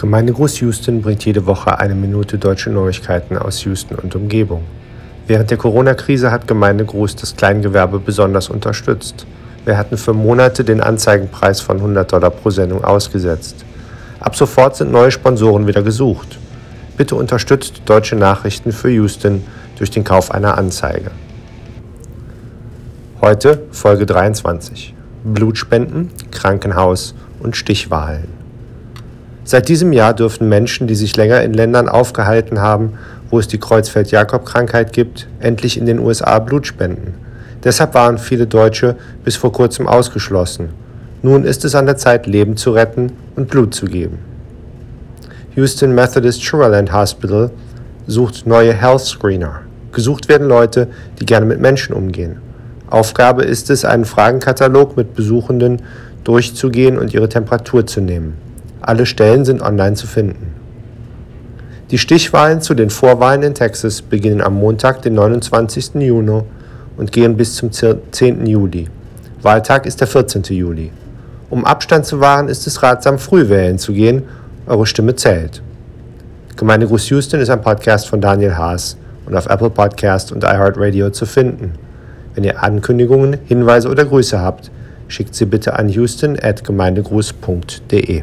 Gemeindegruß Houston bringt jede Woche eine Minute deutsche Neuigkeiten aus Houston und Umgebung. Während der Corona-Krise hat Gemeindegruß das Kleingewerbe besonders unterstützt. Wir hatten für Monate den Anzeigenpreis von 100 Dollar pro Sendung ausgesetzt. Ab sofort sind neue Sponsoren wieder gesucht. Bitte unterstützt deutsche Nachrichten für Houston durch den Kauf einer Anzeige. Heute Folge 23. Blutspenden, Krankenhaus und Stichwahlen. Seit diesem Jahr dürfen Menschen, die sich länger in Ländern aufgehalten haben, wo es die Kreuzfeld-Jakob-Krankheit gibt, endlich in den USA Blut spenden. Deshalb waren viele Deutsche bis vor kurzem ausgeschlossen. Nun ist es an der Zeit, Leben zu retten und Blut zu geben. Houston Methodist Sugarland Hospital sucht neue Health Screener. Gesucht werden Leute, die gerne mit Menschen umgehen. Aufgabe ist es, einen Fragenkatalog mit Besuchenden durchzugehen und ihre Temperatur zu nehmen. Alle Stellen sind online zu finden. Die Stichwahlen zu den Vorwahlen in Texas beginnen am Montag, den 29. Juni und gehen bis zum 10. Juli. Wahltag ist der 14. Juli. Um Abstand zu wahren, ist es ratsam, früh wählen zu gehen. Eure Stimme zählt. Gemeindegruß Houston ist ein Podcast von Daniel Haas und auf Apple Podcast und iHeartRadio zu finden. Wenn ihr Ankündigungen, Hinweise oder Grüße habt, schickt sie bitte an houston.gemeindegruß.de.